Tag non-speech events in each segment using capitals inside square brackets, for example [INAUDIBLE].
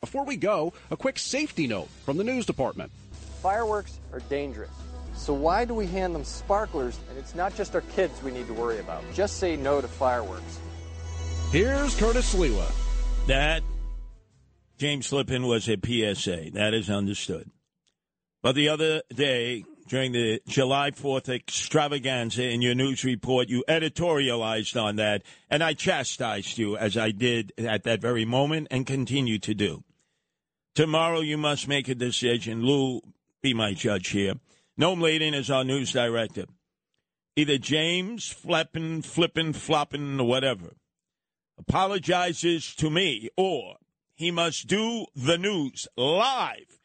Before we go, a quick safety note from the news department. Fireworks are dangerous. So why do we hand them sparklers? And it's not just our kids we need to worry about. Just say no to fireworks. Here's Curtis Sliwa. That James Flippin was a PSA. That is understood. But the other day, during the July 4th extravaganza in your news report, you editorialized on that, and I chastised you as I did at that very moment and continue to do. Tomorrow you must make a decision. Lou, be my judge here. Noam Laden is our news director. Either James Flippin, Flippin, Floppin, or whatever apologizes to me, or he must do the news live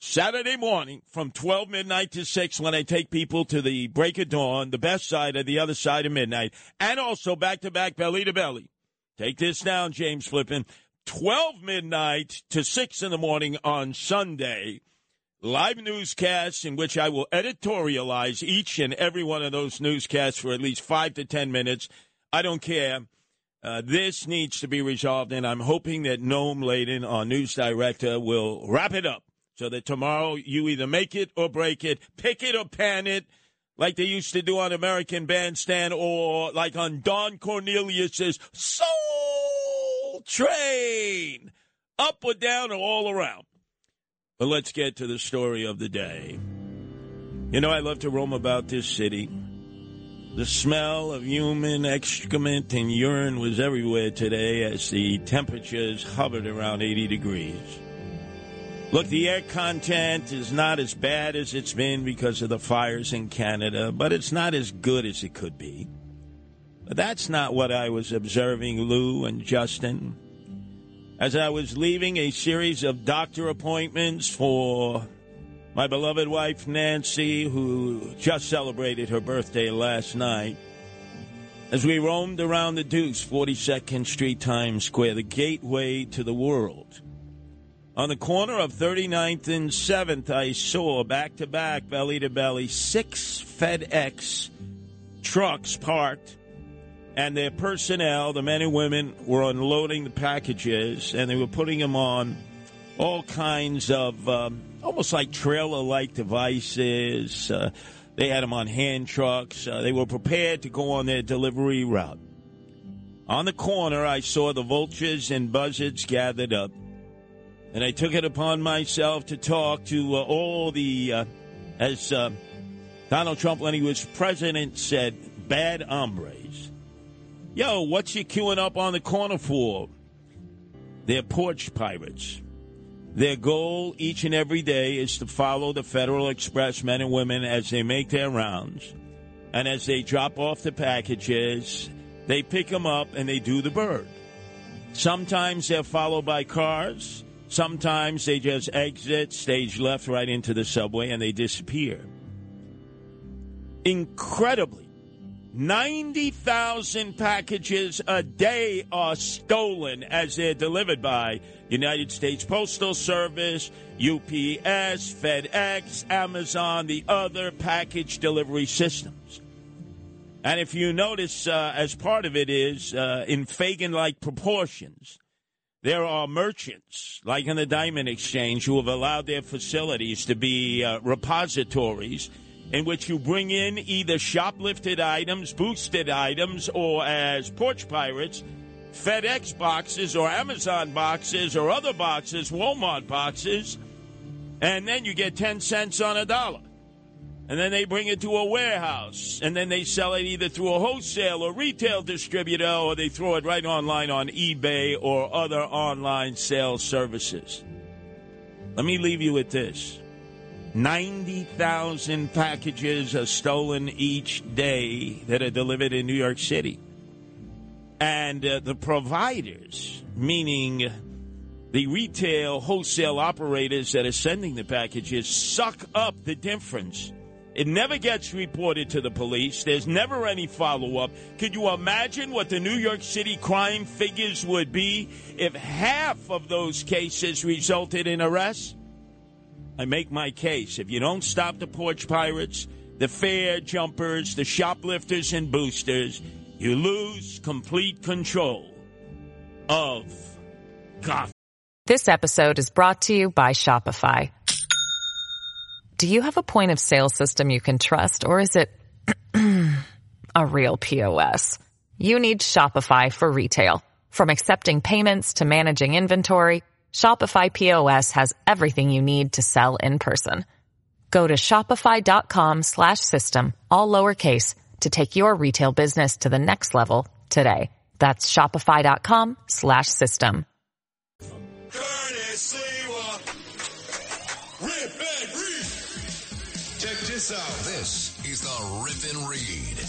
Saturday morning from 12 midnight to 6 when I take people to the break of dawn, the best side of the other side of midnight, and also back to back, belly to belly. Take this down, James Flippin. 12 midnight to 6 in the morning on Sunday. Live newscasts in which I will editorialize each and every one of those newscasts for at least five to 10 minutes. I don't care. Uh, this needs to be resolved, and I'm hoping that Noam Laden, our news director, will wrap it up so that tomorrow you either make it or break it, pick it or pan it, like they used to do on American Bandstand or like on Don Cornelius's Soul Train, up or down or all around. But let's get to the story of the day. You know, I love to roam about this city. The smell of human excrement and urine was everywhere today as the temperatures hovered around 80 degrees. Look, the air content is not as bad as it's been because of the fires in Canada, but it's not as good as it could be. That's not what I was observing, Lou and Justin. As I was leaving a series of doctor appointments for my beloved wife, Nancy, who just celebrated her birthday last night, as we roamed around the Deuce, 42nd Street, Times Square, the gateway to the world. On the corner of 39th and 7th, I saw back to back, belly to belly, six FedEx trucks parked and their personnel, the men and women, were unloading the packages and they were putting them on all kinds of um, almost like trailer like devices. Uh, they had them on hand trucks. Uh, they were prepared to go on their delivery route. On the corner, I saw the vultures and buzzards gathered up. And I took it upon myself to talk to uh, all the, uh, as uh, Donald Trump, when he was president, said, bad hombres. Yo, what's you queuing up on the corner for? They're porch pirates. Their goal each and every day is to follow the Federal Express men and women as they make their rounds. And as they drop off the packages, they pick them up and they do the bird. Sometimes they're followed by cars. Sometimes they just exit stage left right into the subway and they disappear. Incredibly, 90,000 packages a day are stolen as they're delivered by United States Postal Service, UPS, FedEx, Amazon, the other package delivery systems. And if you notice, uh, as part of it is uh, in Fagin like proportions, there are merchants, like in the Diamond Exchange, who have allowed their facilities to be uh, repositories in which you bring in either shoplifted items, boosted items, or as porch pirates, FedEx boxes or Amazon boxes or other boxes, Walmart boxes, and then you get 10 cents on a dollar. And then they bring it to a warehouse, and then they sell it either through a wholesale or retail distributor, or they throw it right online on eBay or other online sales services. Let me leave you with this 90,000 packages are stolen each day that are delivered in New York City. And uh, the providers, meaning the retail wholesale operators that are sending the packages suck up the difference. It never gets reported to the police. There's never any follow up. Could you imagine what the New York City crime figures would be if half of those cases resulted in arrests? I make my case. If you don't stop the porch pirates, the fare jumpers, the shoplifters, and boosters, you lose complete control of Gotham. This episode is brought to you by Shopify. Do you have a point of sale system you can trust, or is it [CLEARS THROAT] a real POS? You need Shopify for retail. From accepting payments to managing inventory, Shopify POS has everything you need to sell in person. Go to shopify.com slash system, all lowercase, to take your retail business to the next level today. That's shopify.com slash system. Curtis Sliwa. Rip and read. Check this out. This is the Rip and Read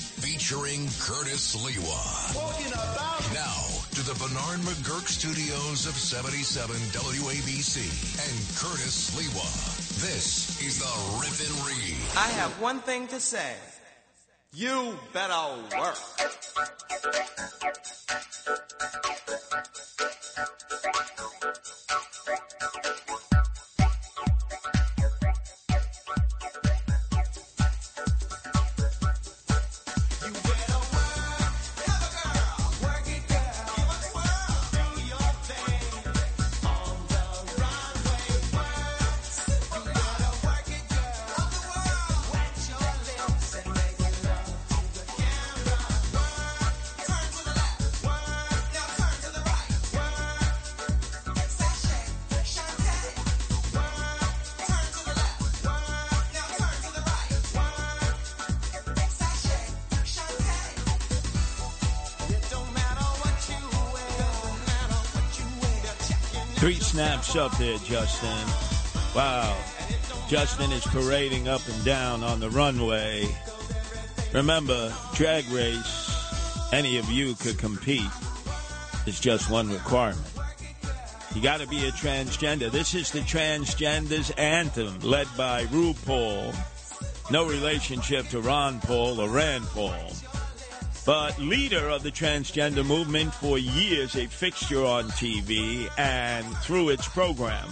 featuring Curtis Sliwa. Talking about Now to the Bernard McGuirk studios of 77 WABC and Curtis Sliwa. This is the Rip and Read. I have one thing to say. You better work. Up there, Justin. Wow. Justin is parading up and down on the runway. Remember, drag race, any of you could compete. It's just one requirement. You got to be a transgender. This is the transgenders anthem led by RuPaul. No relationship to Ron Paul or Rand Paul. But leader of the transgender movement for years, a fixture on TV and through its program,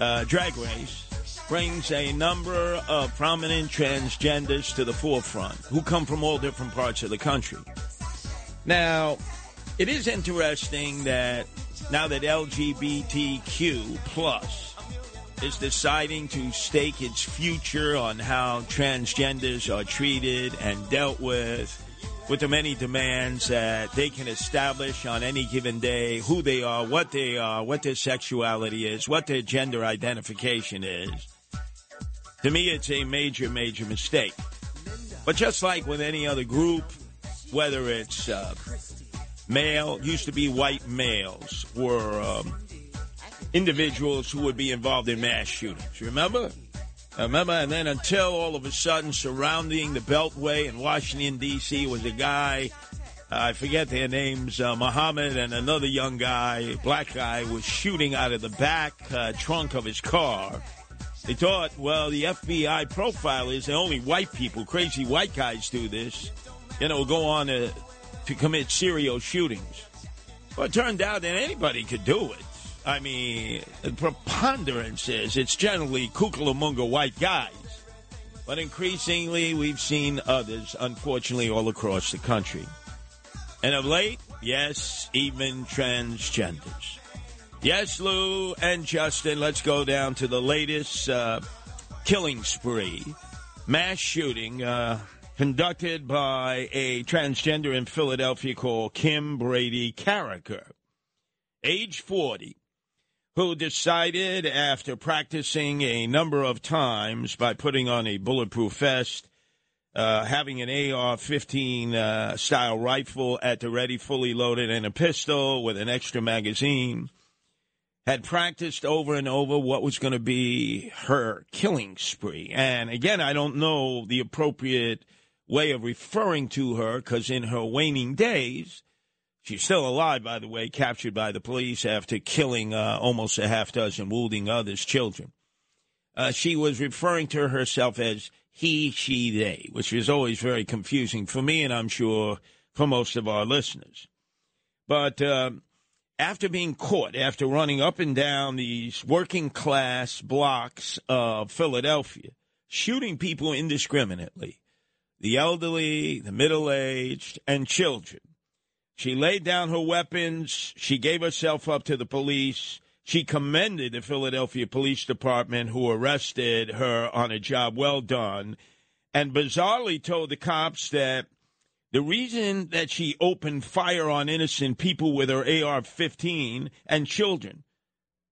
uh, Drag Race, brings a number of prominent transgenders to the forefront who come from all different parts of the country. Now, it is interesting that now that LGBTQ plus is deciding to stake its future on how transgenders are treated and dealt with, with the many demands that they can establish on any given day who they are, what they are, what their sexuality is, what their gender identification is. To me, it's a major, major mistake. But just like with any other group, whether it's uh, male, used to be white males, were um, individuals who would be involved in mass shootings. Remember? Remember? And then until all of a sudden, surrounding the Beltway in Washington, D.C., was a guy, uh, I forget their names, uh, Muhammad, and another young guy, black guy, was shooting out of the back uh, trunk of his car. They thought, well, the FBI profile is only white people, crazy white guys do this, you know, go on to, to commit serial shootings. Well, it turned out that anybody could do it. I mean, preponderance is it's generally Kukalamunga white guys. But increasingly, we've seen others, unfortunately, all across the country. And of late, yes, even transgenders. Yes, Lou and Justin, let's go down to the latest uh, killing spree, mass shooting uh, conducted by a transgender in Philadelphia called Kimbrady Carriker, age 40, who decided after practicing a number of times by putting on a bulletproof vest, uh, having an AR 15 uh, style rifle at the ready, fully loaded, and a pistol with an extra magazine had practiced over and over what was going to be her killing spree. And again, I don't know the appropriate way of referring to her because in her waning days, She's still alive, by the way, captured by the police after killing uh, almost a half dozen, wounding others, children. Uh, she was referring to herself as he, she, they, which is always very confusing for me, and I'm sure for most of our listeners. But uh, after being caught, after running up and down these working class blocks of Philadelphia, shooting people indiscriminately, the elderly, the middle aged, and children, she laid down her weapons. She gave herself up to the police. She commended the Philadelphia Police Department who arrested her on a job well done and bizarrely told the cops that the reason that she opened fire on innocent people with her AR 15 and children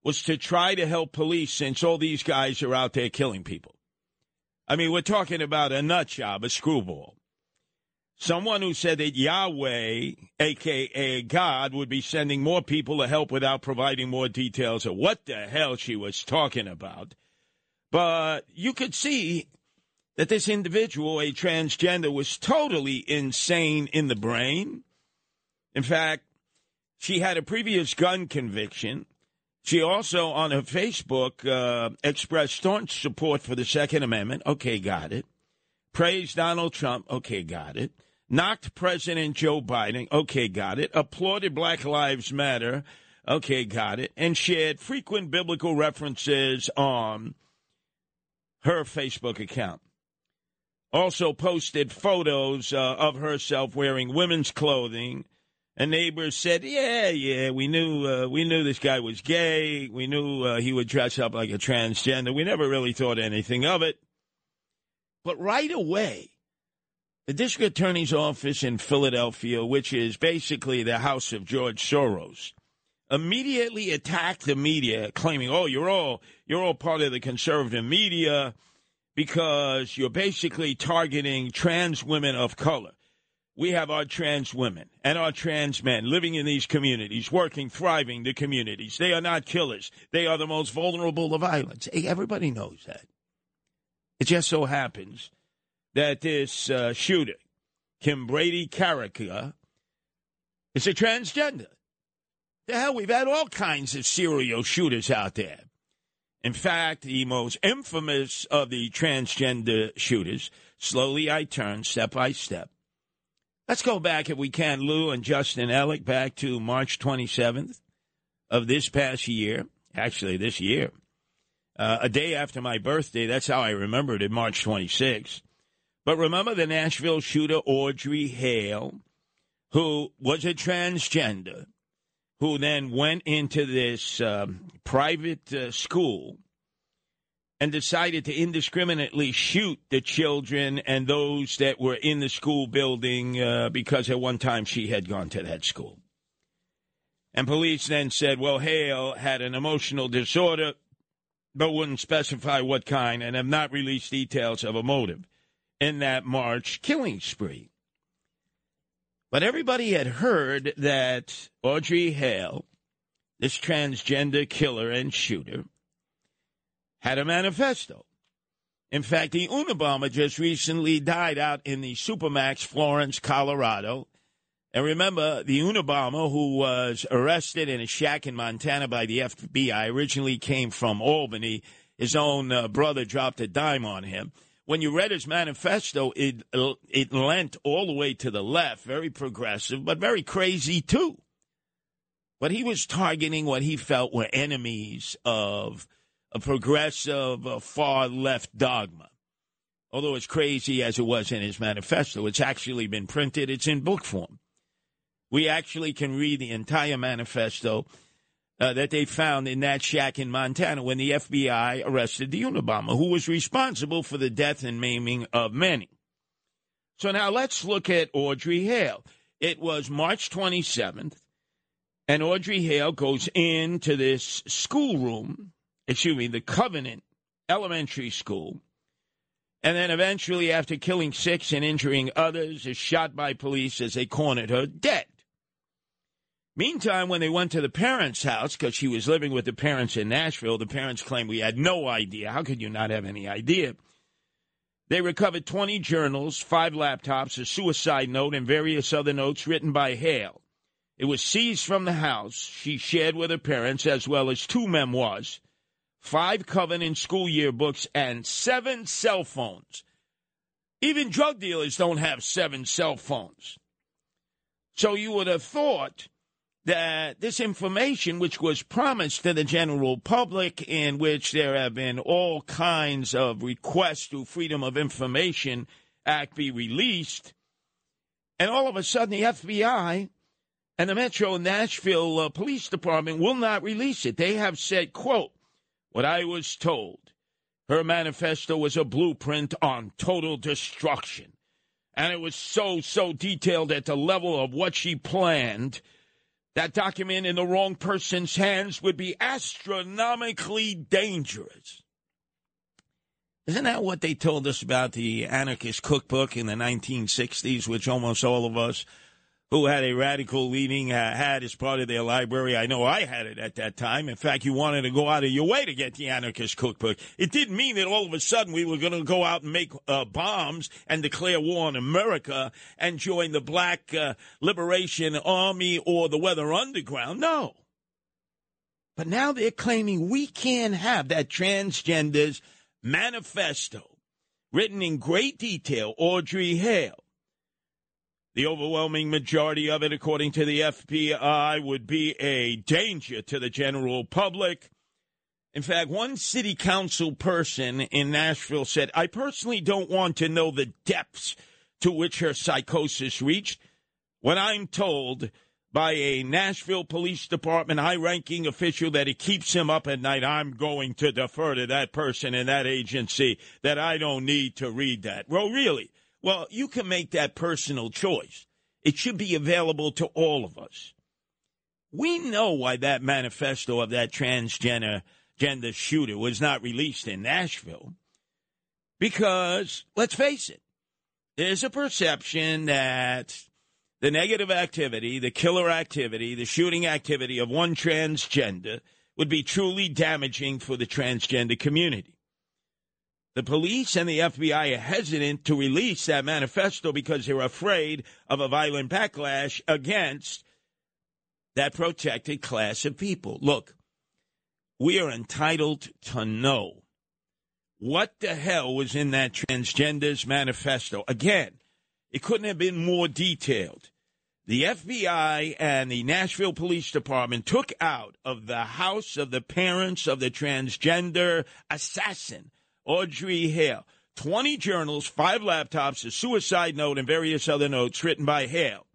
was to try to help police since all these guys are out there killing people. I mean, we're talking about a nut job, a screwball. Someone who said that Yahweh, aka God, would be sending more people to help without providing more details of what the hell she was talking about. But you could see that this individual, a transgender, was totally insane in the brain. In fact, she had a previous gun conviction. She also, on her Facebook, uh, expressed staunch support for the Second Amendment. Okay, got it. Praised Donald Trump. Okay, got it knocked President Joe Biden. Okay, got it. Applauded Black Lives Matter. Okay, got it. And shared frequent biblical references on her Facebook account. Also posted photos uh, of herself wearing women's clothing. And neighbors said, "Yeah, yeah, we knew uh, we knew this guy was gay. We knew uh, he would dress up like a transgender. We never really thought anything of it." But right away, the district attorney's office in Philadelphia, which is basically the house of George Soros, immediately attacked the media, claiming, "Oh, you're all you're all part of the conservative media because you're basically targeting trans women of color." We have our trans women and our trans men living in these communities, working, thriving the communities. They are not killers. They are the most vulnerable to violence. Hey, everybody knows that. It just so happens that this uh, shooter, Kimbrady Carriker, is a transgender. The hell, we've had all kinds of serial shooters out there. In fact, the most infamous of the transgender shooters, slowly I turn step by step. Let's go back, if we can, Lou and Justin Ellick, back to March 27th of this past year. Actually, this year. Uh, a day after my birthday. That's how I remembered it, March 26th. But remember the Nashville shooter, Audrey Hale, who was a transgender, who then went into this um, private uh, school and decided to indiscriminately shoot the children and those that were in the school building uh, because at one time she had gone to that school. And police then said, well, Hale had an emotional disorder, but wouldn't specify what kind and have not released details of a motive in that March killing spree. But everybody had heard that Audrey Hale, this transgender killer and shooter, had a manifesto. In fact, the Unabomber just recently died out in the Supermax, Florence, Colorado. And remember, the Unabomber, who was arrested in a shack in Montana by the FBI, originally came from Albany. His own uh, brother dropped a dime on him when you read his manifesto, it it lent all the way to the left, very progressive, but very crazy too. But he was targeting what he felt were enemies of a progressive, a far left dogma. Although as crazy as it was in his manifesto, it's actually been printed. It's in book form. We actually can read the entire manifesto uh, that they found in that shack in Montana when the FBI arrested the Unabomber, who was responsible for the death and maiming of many. So now let's look at Audrey Hale. It was March 27th, and Audrey Hale goes into this schoolroom, excuse me, the Covenant Elementary School, and then eventually, after killing six and injuring others, is shot by police as they cornered her dead. Meantime, when they went to the parents' house, because she was living with the parents in Nashville, the parents claimed we had no idea. How could you not have any idea? They recovered 20 journals, five laptops, a suicide note, and various other notes written by Hale. It was seized from the house she shared with her parents, as well as two memoirs, five Covenant school yearbooks, and seven cell phones. Even drug dealers don't have seven cell phones. So you would have thought that this information, which was promised to the general public, in which there have been all kinds of requests to Freedom of Information Act be released, and all of a sudden the FBI and the Metro Nashville uh, Police Department will not release it. They have said, quote, what I was told. Her manifesto was a blueprint on total destruction. And it was so, so detailed at the level of what she planned. That document in the wrong person's hands would be astronomically dangerous. Isn't that what they told us about the anarchist cookbook in the 1960s, which almost all of us who had a radical leaning uh, had as part of their library. I know I had it at that time. In fact, you wanted to go out of your way to get the anarchist cookbook. It didn't mean that all of a sudden we were going to go out and make uh, bombs and declare war on America and join the Black uh, Liberation Army or the Weather Underground. No. But now they're claiming we can't have that transgenders manifesto written in great detail, Audrey Hale the overwhelming majority of it, according to the FBI, would be a danger to the general public. In fact, one city council person in Nashville said, I personally don't want to know the depths to which her psychosis reached when I'm told by a Nashville Police Department high ranking official that it keeps him up at night. I'm going to defer to that person in that agency that I don't need to read that. Well, really, well, you can make that personal choice. It should be available to all of us. We know why that manifesto of that transgender gender shooter was not released in Nashville. Because, let's face it, there's a perception that the negative activity, the killer activity, the shooting activity of one transgender would be truly damaging for the transgender community. The police and the FBI are hesitant to release that manifesto because they're afraid of a violent backlash against that protected class of people. Look, we are entitled to know what the hell was in that transgenders manifesto. Again, it couldn't have been more detailed. The FBI and the Nashville Police Department took out of the house of the parents of the transgender assassin Audrey Hale. 20 journals, five laptops, a suicide note, and various other notes written by Hale.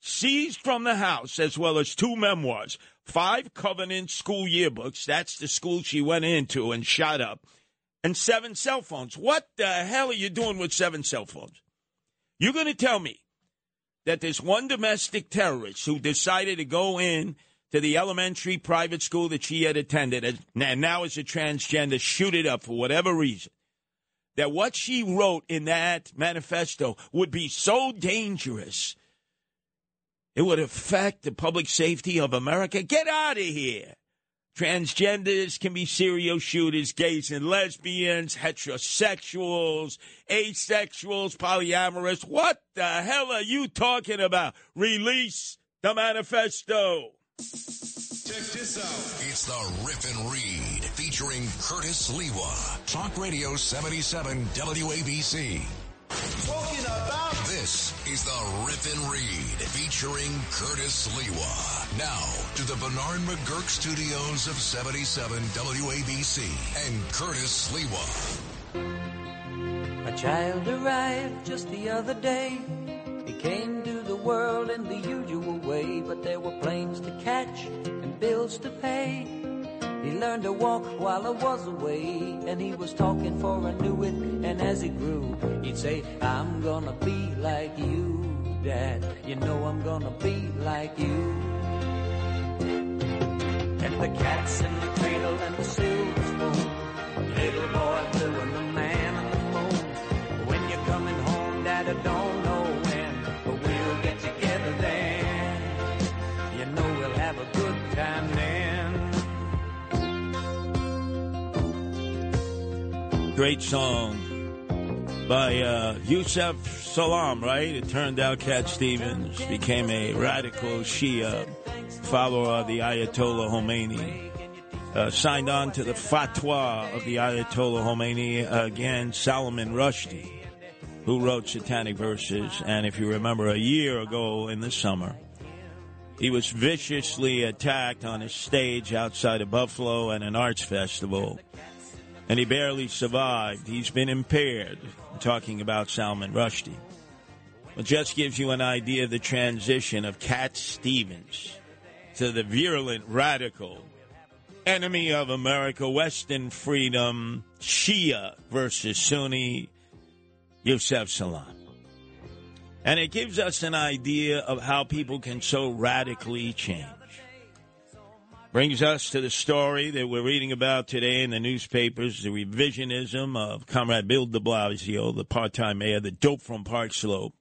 Seized from the house, as well as two memoirs, five Covenant school yearbooks, that's the school she went into and shot up, and seven cell phones. What the hell are you doing with seven cell phones? You're going to tell me that this one domestic terrorist who decided to go in to the elementary private school that she had attended, and now as a transgender, shoot it up for whatever reason, that what she wrote in that manifesto would be so dangerous, it would affect the public safety of America. Get out of here. Transgenders can be serial shooters, gays and lesbians, heterosexuals, asexuals, polyamorous. What the hell are you talking about? Release the manifesto. Check this out. It's the Rip and Read featuring Curtis Sliwa. Talk Radio 77 WABC. Talking about This is the Rip and Read featuring Curtis Sliwa. Now to the Bernard McGuirk studios of 77 WABC and Curtis Lewa. A child arrived just the other day. He came to the world in the usual way, but there were planes to catch and bills to pay. He learned to walk while I was away, and he was talking for I knew it. And as he grew, he'd say, I'm gonna be like you, Dad. You know I'm gonna be like you. And the cats in the cradle and the silver spoon, little boy blue and the man on the moon. When you're coming home, Dad, I don't have a good time then. Great song by uh, Yusuf Salam, right? It turned out Cat Stevens became a radical Shia follower of the Ayatollah Khomeini. Uh, signed on to the fatwa of the Ayatollah Khomeini again, Salman Rushdie, who wrote satanic verses. And if you remember, a year ago in the summer, he was viciously attacked on a stage outside of Buffalo at an arts festival, and he barely survived. He's been impaired. I'm talking about Salman Rushdie. It just gives you an idea of the transition of Cat Stevens to the virulent radical enemy of America, Western freedom, Shia versus Sunni, Yusef Salam. And it gives us an idea of how people can so radically change. Brings us to the story that we're reading about today in the newspapers the revisionism of Comrade Bill de Blasio, the part time mayor, the dope from Park Slope,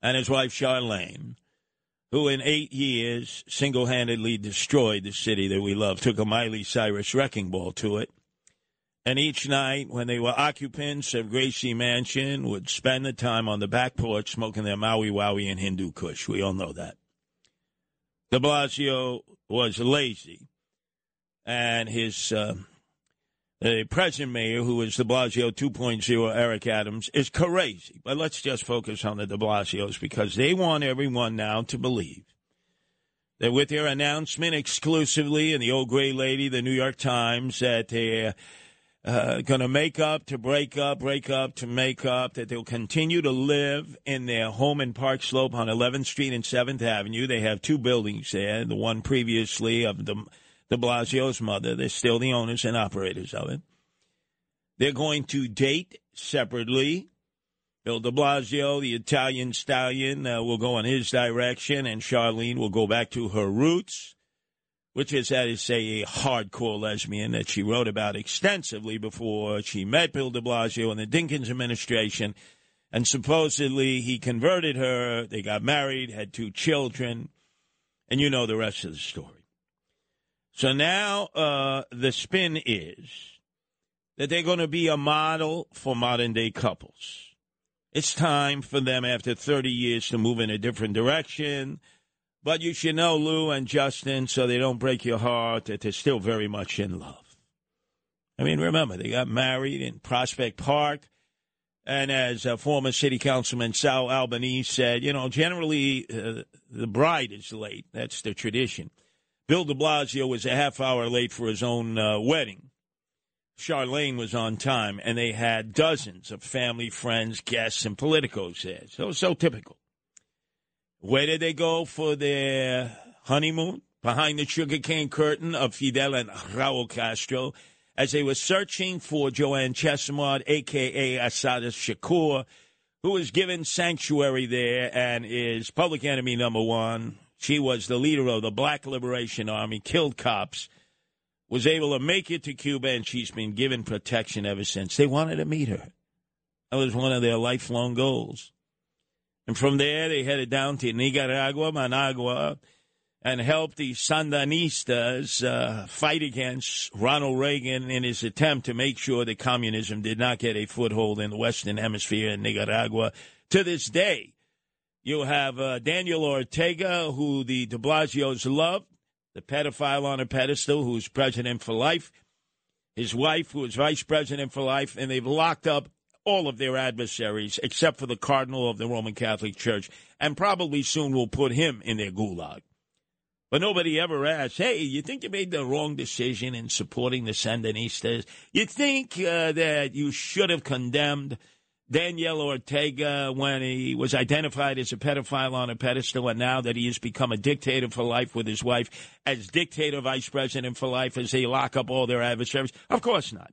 and his wife Charlene, who in eight years single handedly destroyed the city that we love, took a Miley Cyrus wrecking ball to it. And each night, when they were occupants of Gracie Mansion, would spend the time on the back porch smoking their Maui Wowie and Hindu Kush. We all know that. De Blasio was lazy, and his uh, the present mayor, who is De Blasio 2.0, Eric Adams, is crazy. But let's just focus on the De Blasios because they want everyone now to believe that with their announcement exclusively in the old gray lady, the New York Times, that they're uh, going to make up to break up, break up to make up, that they'll continue to live in their home in Park Slope on 11th Street and 7th Avenue. They have two buildings there, the one previously of the de Blasio's mother. They're still the owners and operators of it. They're going to date separately. Bill de Blasio, the Italian stallion, uh, will go in his direction, and Charlene will go back to her roots, which is, that is, say, a hardcore lesbian that she wrote about extensively before she met Bill de Blasio in the Dinkins administration. And supposedly he converted her. They got married, had two children, and you know the rest of the story. So now uh, the spin is that they're going to be a model for modern day couples. It's time for them after 30 years to move in a different direction. But you should know Lou and Justin, so they don't break your heart, that they're still very much in love. I mean, remember, they got married in Prospect Park. And as former city councilman Sal Albanese said, you know, generally uh, the bride is late. That's the tradition. Bill de Blasio was a half hour late for his own uh, wedding. Charlene was on time, and they had dozens of family, friends, guests, and politicos there. So, so typical. Where did they go for their honeymoon? Behind the sugarcane curtain of Fidel and Raul Castro, as they were searching for Joanne Chesimard, a.k.a. Assata Shakur, who was given sanctuary there and is public enemy number one she was the leader of the Black Liberation Army, killed cops, was able to make it to Cuba, and she's been given protection ever since. They wanted to meet her. That was one of their lifelong goals. And from there, they headed down to Nicaragua, Managua, and helped the Sandinistas uh, fight against Ronald Reagan in his attempt to make sure that communism did not get a foothold in the Western Hemisphere in Nicaragua. To this day, you have uh, Daniel Ortega, who the de Blasios love, the pedophile on a pedestal, who's president for life. His wife, who is vice president for life, and they've locked up all of their adversaries except for the cardinal of the Roman Catholic Church, and probably soon will put him in their gulag. But nobody ever asked, hey, you think you made the wrong decision in supporting the Sandinistas? You think uh, that you should have condemned Daniel Ortega when he was identified as a pedophile on a pedestal, and now that he has become a dictator for life with his wife as dictator vice president for life as they lock up all their adversaries? Of course not.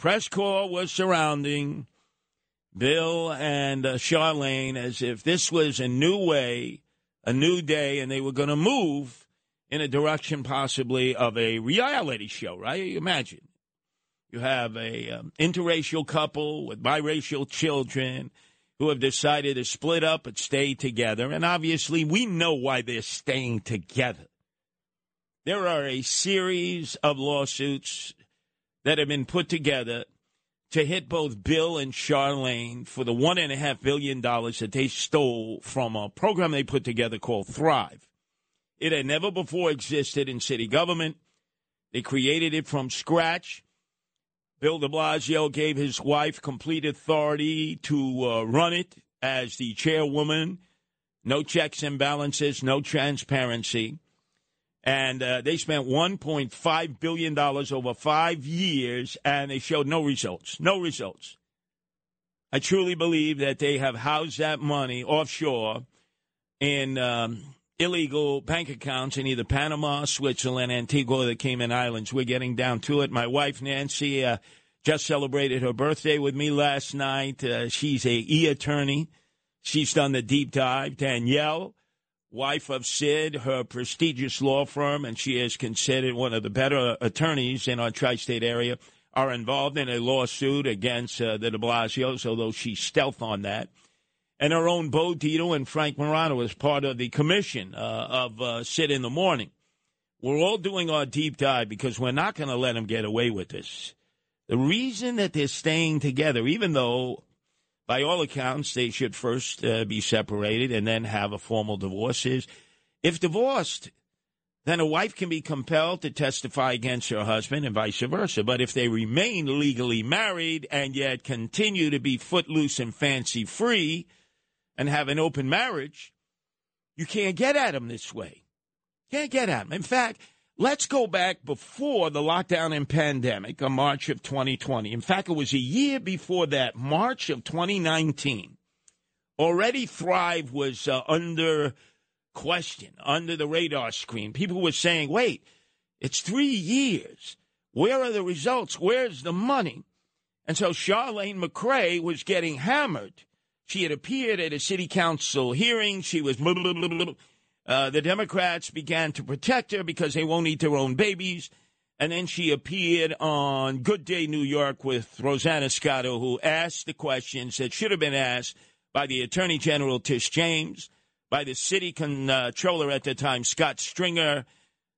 Press corps was surrounding Bill and uh, Charlene as if this was a new way, a new day, and they were going to move in a direction possibly of a reality show, right? Imagine you have a um, interracial couple with biracial children who have decided to split up but stay together. And obviously, we know why they're staying together. There are a series of lawsuits that have been put together to hit both Bill and Charlene for the one and a half billion dollars that they stole from a program they put together called Thrive. It had never before existed in city government. They created it from scratch. Bill de Blasio gave his wife complete authority to uh, run it as the chairwoman. No checks and balances, no transparency. And uh, they spent $1.5 billion over five years, and they showed no results. No results. I truly believe that they have housed that money offshore in um, illegal bank accounts in either Panama, Switzerland, Antigua, or the Cayman Islands. We're getting down to it. My wife, Nancy, uh, just celebrated her birthday with me last night. Uh, she's a e attorney. She's done the deep dive. Danielle, wife of Sid, her prestigious law firm, and she is considered one of the better attorneys in our tri-state area, are involved in a lawsuit against uh, the de Blasios, although she's stealth on that. And her own Bo Dietl and Frank Morano is part of the commission uh, of uh, Sid in the Morning. We're all doing our deep dive because we're not going to let them get away with this. The reason that they're staying together, even though by all accounts they should first uh, be separated and then have a formal divorce, is if divorced, then a wife can be compelled to testify against her husband and vice versa. But if they remain legally married and yet continue to be footloose and fancy free and have an open marriage, you can't get at them this way. Can't get at them. In fact, Let's go back before the lockdown and pandemic on March of 2020. In fact, it was a year before that, March of 2019. Already Thrive was uh, under question, under the radar screen. People were saying, wait, it's three years. Where are the results? Where's the money? And so Charlene McCray was getting hammered. She had appeared at a city council hearing. She was blah, blah, blah, uh, the Democrats began to protect her because they won't eat their own babies. And then she appeared on Good Day New York with Rosanna Scotto, who asked the questions that should have been asked by the Attorney General Tish James, by the city controller at the time, Scott Stringer,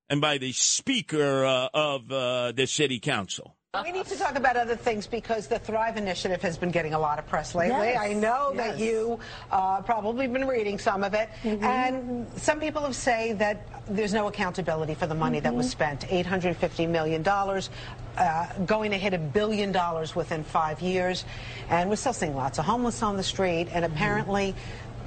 and by the Speaker uh, of uh, the City Council. We need to talk about other things because the Thrive Initiative has been getting a lot of press lately. Yes. I know yes. that you uh, probably been reading some of it, mm-hmm. and some people have said that there's no accountability for the money mm-hmm. that was spent. $850 million, uh, going to hit a billion dollars within five years, and we're still seeing lots of homeless on the street, and mm-hmm. apparently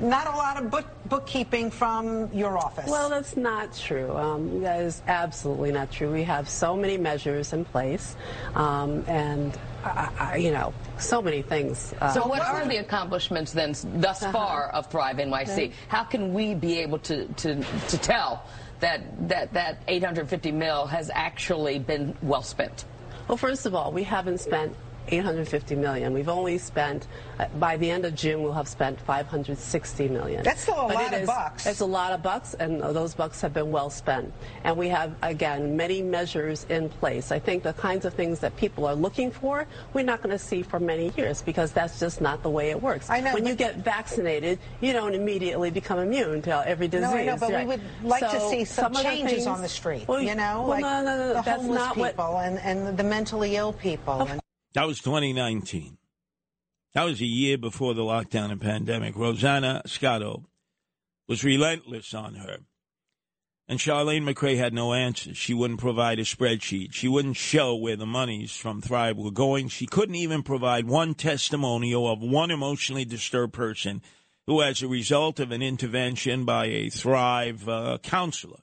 not a lot of book, bookkeeping from your office. Well, that's not true. Um, that is absolutely not true. We have so many measures in place, um, and I, I, you know, so many things. Uh, so, what are the accomplishments then thus uh-huh. far of Thrive NYC? Okay. How can we be able to to, to tell that that that 850 mil has actually been well spent? Well, first of all, we haven't spent 850 million. We've only spent, uh, by the end of June, we'll have spent 560 million. That's still a but lot of is, bucks. It's a lot of bucks, and those bucks have been well spent. And we have, again, many measures in place. I think the kinds of things that people are looking for, we're not going to see for many years because that's just not the way it works. I know. When you get vaccinated, you don't immediately become immune to every disease. No, I know, but right? we would like so to see some, some changes things, on the street. Well, you know, well, like no, no, no, the that's homeless people what, and, and the mentally ill people. That was 2019. That was a year before the lockdown and pandemic. Rosanna Scotto was relentless on her. And Charlene McCray had no answers. She wouldn't provide a spreadsheet. She wouldn't show where the monies from Thrive were going. She couldn't even provide one testimonial of one emotionally disturbed person who, as a result of an intervention by a Thrive uh, counselor,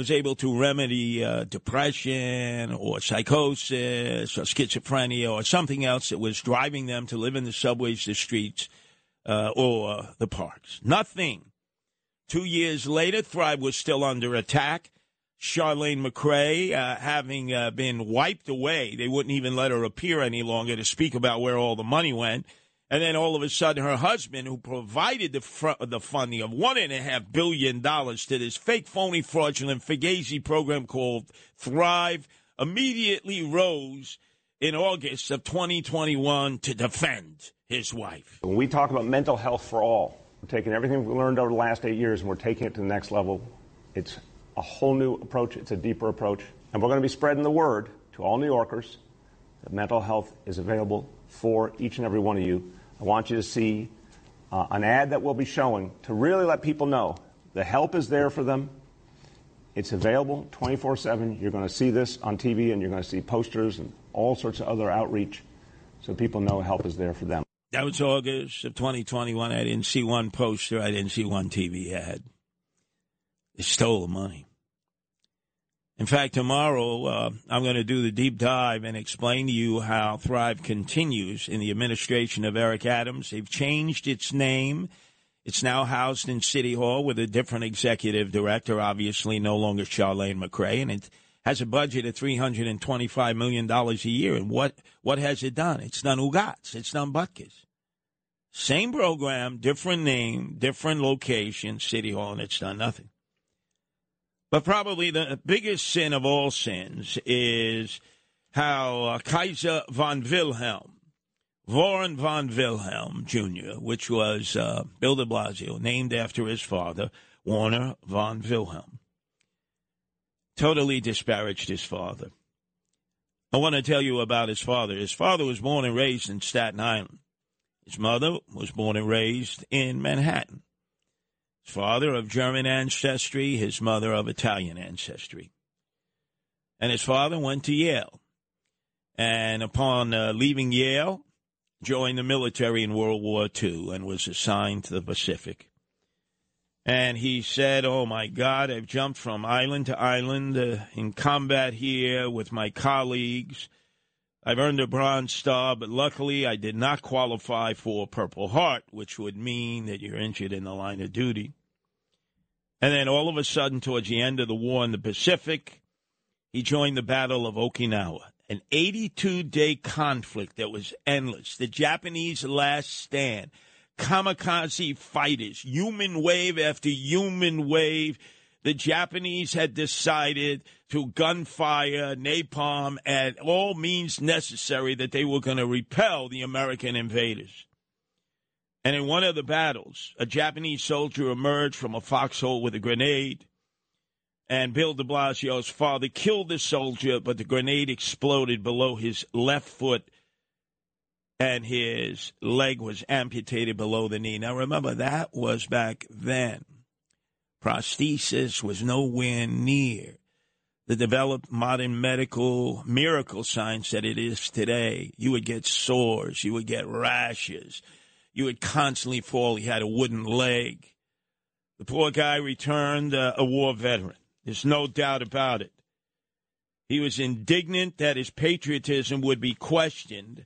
was able to remedy uh, depression or psychosis or schizophrenia or something else that was driving them to live in the subways, the streets, uh, or the parks. Nothing. Two years later, Thrive was still under attack. Charlene McCray, uh, having uh, been wiped away, they wouldn't even let her appear any longer to speak about where all the money went. And then all of a sudden, her husband, who provided the fr- the funding of one and a half billion dollars to this fake, phony, fraudulent Fugazi program called Thrive, immediately rose in August of 2021 to defend his wife. When we talk about mental health for all, we're taking everything we've learned over the last eight years and we're taking it to the next level. It's a whole new approach. It's a deeper approach, and we're going to be spreading the word to all New Yorkers that mental health is available for each and every one of you. I want you to see uh, an ad that we'll be showing to really let people know the help is there for them. It's available 24 7. You're going to see this on TV and you're going to see posters and all sorts of other outreach so people know help is there for them. That was August of 2021. I didn't see one poster. I didn't see one TV ad. They stole the money. In fact, tomorrow uh, I'm going to do the deep dive and explain to you how Thrive continues in the administration of Eric Adams. They've changed its name. It's now housed in City Hall with a different executive director, obviously no longer Chirlane McCray, and it has a budget of $325 million a year. And what, what has it done? It's done Ugats. It's done Butkus. Same program, different name, different location, City Hall, and it's done nothing. But probably the biggest sin of all sins is how uh, Kaiser von Wilhelm, Warren von Wilhelm Jr., which was uh, Bill de Blasio, named after his father, Warren von Wilhelm, totally disparaged his father. I want to tell you about his father. His father was born and raised in Staten Island. His mother was born and raised in Manhattan. His father of German ancestry, his mother of Italian ancestry. And his father went to Yale. And upon uh, leaving Yale, joined the military in World War II and was assigned to the Pacific. And he said, Oh my God, I've jumped from island to island uh, in combat here with my colleagues. I've earned a Bronze Star, but luckily I did not qualify for a Purple Heart, which would mean that you're injured in the line of duty. And then all of a sudden, towards the end of the war in the Pacific, he joined the Battle of Okinawa, an 82 day conflict that was endless. The Japanese last stand, kamikaze fighters, human wave after human wave. The Japanese had decided through gunfire, napalm, and all means necessary that they were going to repel the American invaders. And in one of the battles, a Japanese soldier emerged from a foxhole with a grenade. And Bill de Blasio's father killed the soldier, but the grenade exploded below his left foot and his leg was amputated below the knee. Now, remember, that was back then. Prosthesis was nowhere near the developed modern medical miracle science that it is today. You would get sores, you would get rashes, you would constantly fall. He had a wooden leg. The poor guy returned uh, a war veteran. There's no doubt about it. He was indignant that his patriotism would be questioned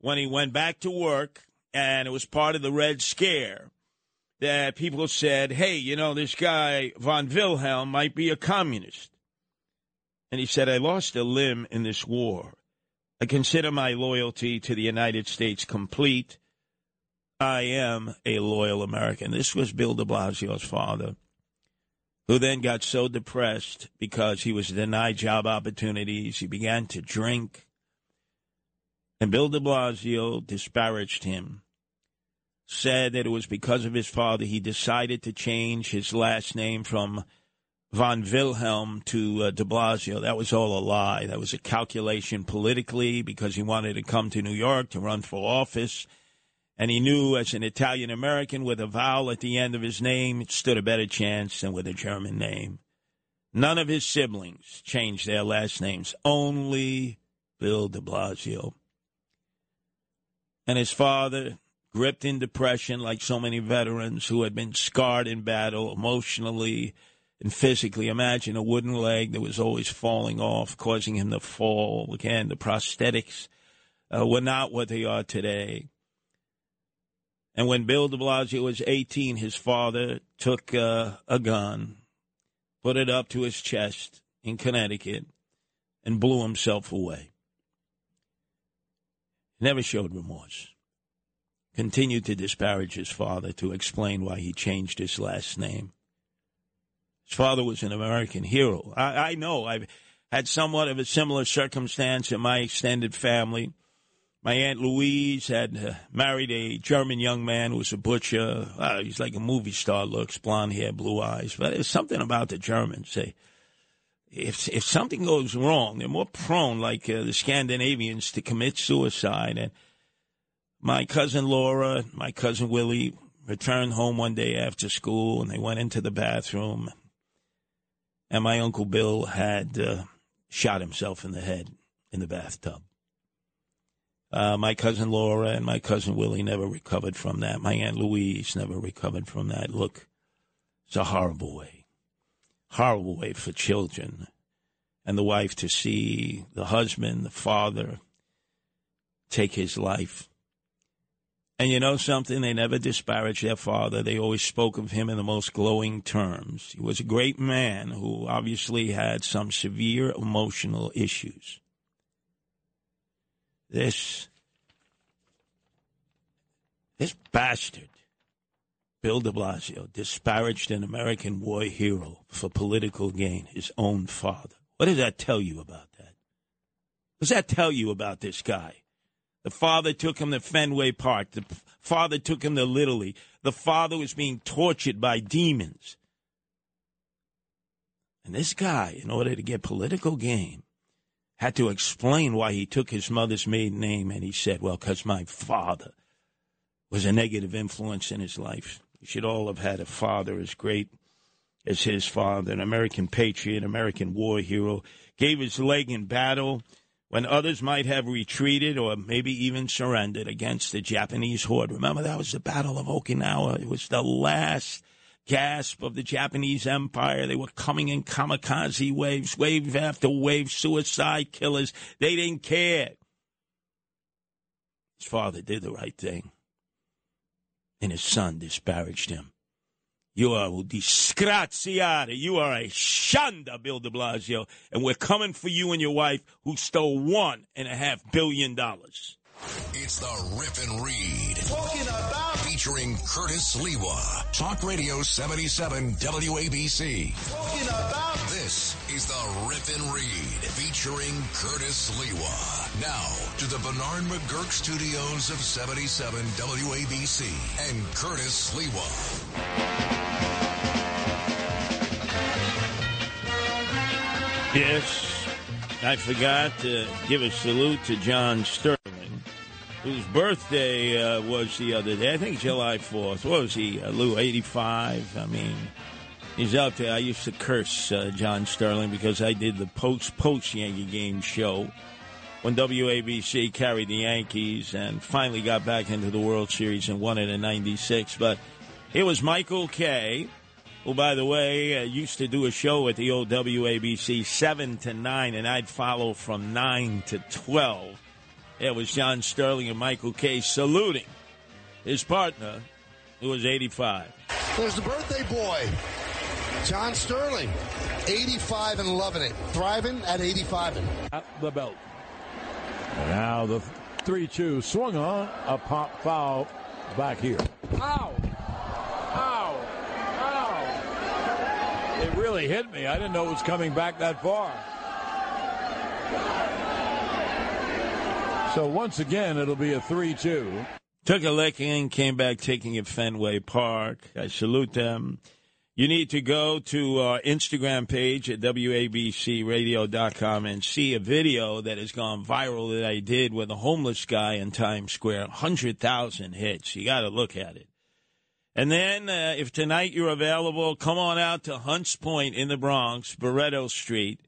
when he went back to work, and it was part of the Red Scare that people said, hey, you know, this guy, von Wilhelm, might be a communist. And he said, I lost a limb in this war. I consider my loyalty to the United States complete. I am a loyal American. This was Bill de Blasio's father, who then got so depressed because he was denied job opportunities. He began to drink. And Bill de Blasio disparaged him, said that it was because of his father he decided to change his last name from von Wilhelm to uh, de Blasio. That was all a lie. That was a calculation politically because he wanted to come to New York to run for office. And he knew as an Italian American with a vowel at the end of his name, it stood a better chance than with a German name. None of his siblings changed their last names, only Bill de Blasio. And his father, gripped in depression like so many veterans who had been scarred in battle emotionally, and physically. Imagine a wooden leg that was always falling off, causing him to fall. Again, the prosthetics uh, were not what they are today. And when Bill de Blasio was 18, his father took uh, a gun, put it up to his chest in Connecticut, and blew himself away. Never showed remorse. Continued to disparage his father to explain why he changed his last name. His father was an American hero. I, I know I've had somewhat of a similar circumstance in my extended family. My Aunt Louise had uh, married a German young man who was a butcher. Uh, he's like a movie star looks, blonde hair, blue eyes. But there's something about the Germans. They, if if something goes wrong, they're more prone, like uh, the Scandinavians, to commit suicide. And my cousin Laura, my cousin Willie returned home one day after school, and they went into the bathroom, and my uncle Bill had uh, shot himself in the head in the bathtub. Uh, my cousin Laura and my cousin Willie never recovered from that. My aunt Louise never recovered from that. Look, it's a horrible way, horrible way for children and the wife to see the husband, the father, take his life. And you know something? They never disparaged their father. They always spoke of him in the most glowing terms. He was a great man who obviously had some severe emotional issues. This, this bastard, Bill de Blasio, disparaged an American war hero for political gain, his own father. What does that tell you about that? What does that tell you about this guy? The father took him to Fenway Park. The father took him to Little League. The father was being tortured by demons. And this guy, in order to get political gain, had to explain why he took his mother's maiden name. And he said, well, because my father was a negative influence in his life. We should all have had a father as great as his father, an American patriot, American war hero, gave his leg in battle when others might have retreated or maybe even surrendered against the Japanese horde. Remember, that was the Battle of Okinawa. It was the last gasp of the Japanese Empire. They were coming in kamikaze waves, wave after wave, suicide killers. They didn't care. His father did the right thing, and his son disparaged him. You are disgraziata. You are a shanda, Bill de Blasio. And we're coming for you and your wife who stole one and a half billion dollars. It's the Rip and Read. Talking about featuring Curtis Sliwa. Talk Radio 77 WABC. Talking about this is the Rip and Read featuring Curtis Sliwa. Now to the Bernard McGuirk studios of 77 WABC and Curtis Sliwa. Yes, I forgot to give a salute to John Sterling, whose birthday uh, was the other day. I think July 4th. What was he, uh, Lou, 85? I mean, he's out there. I used to curse uh, John Sterling because I did the post-post Yankee game show when WABC carried the Yankees and finally got back into the World Series and won it in 96. But it was Michael Kay who, by the way, uh, used to do a show at the old WABC 7 to 9, and I'd follow from 9 to 12. It was John Sterling and Michael Kay saluting his partner, who was 85. There's the birthday boy, John Sterling, 85 and loving it, thriving at 85. and At the belt. And now the 3 2 swung on, a pop foul back here. Ow! Ow! It really hit me. I didn't know it was coming back that far. So once again, it'll be a 3 2. Took a licking, came back taking it Fenway Park. I salute them. You need to go to our Instagram page at WABCRadio.com and see a video that has gone viral that I did with a homeless guy in Times Square. 100,000 hits. You got to look at it. And then, uh, if tonight you're available, come on out to Hunts Point in the Bronx, Barretto Street.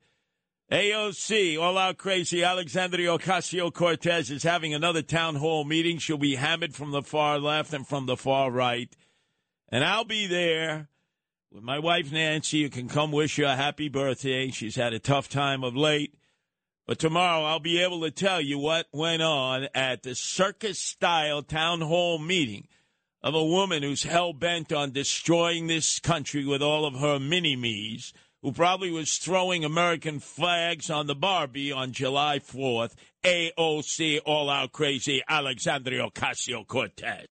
AOC, all out crazy, Alexandria Ocasio Cortez is having another town hall meeting. She'll be hammered from the far left and from the far right. And I'll be there with my wife Nancy. You can come wish her a happy birthday. She's had a tough time of late. But tomorrow I'll be able to tell you what went on at the circus style town hall meeting of a woman who's hell bent on destroying this country with all of her mini me's, who probably was throwing American flags on the Barbie on July 4th. AOC, all out crazy, Alexandria Ocasio Cortez.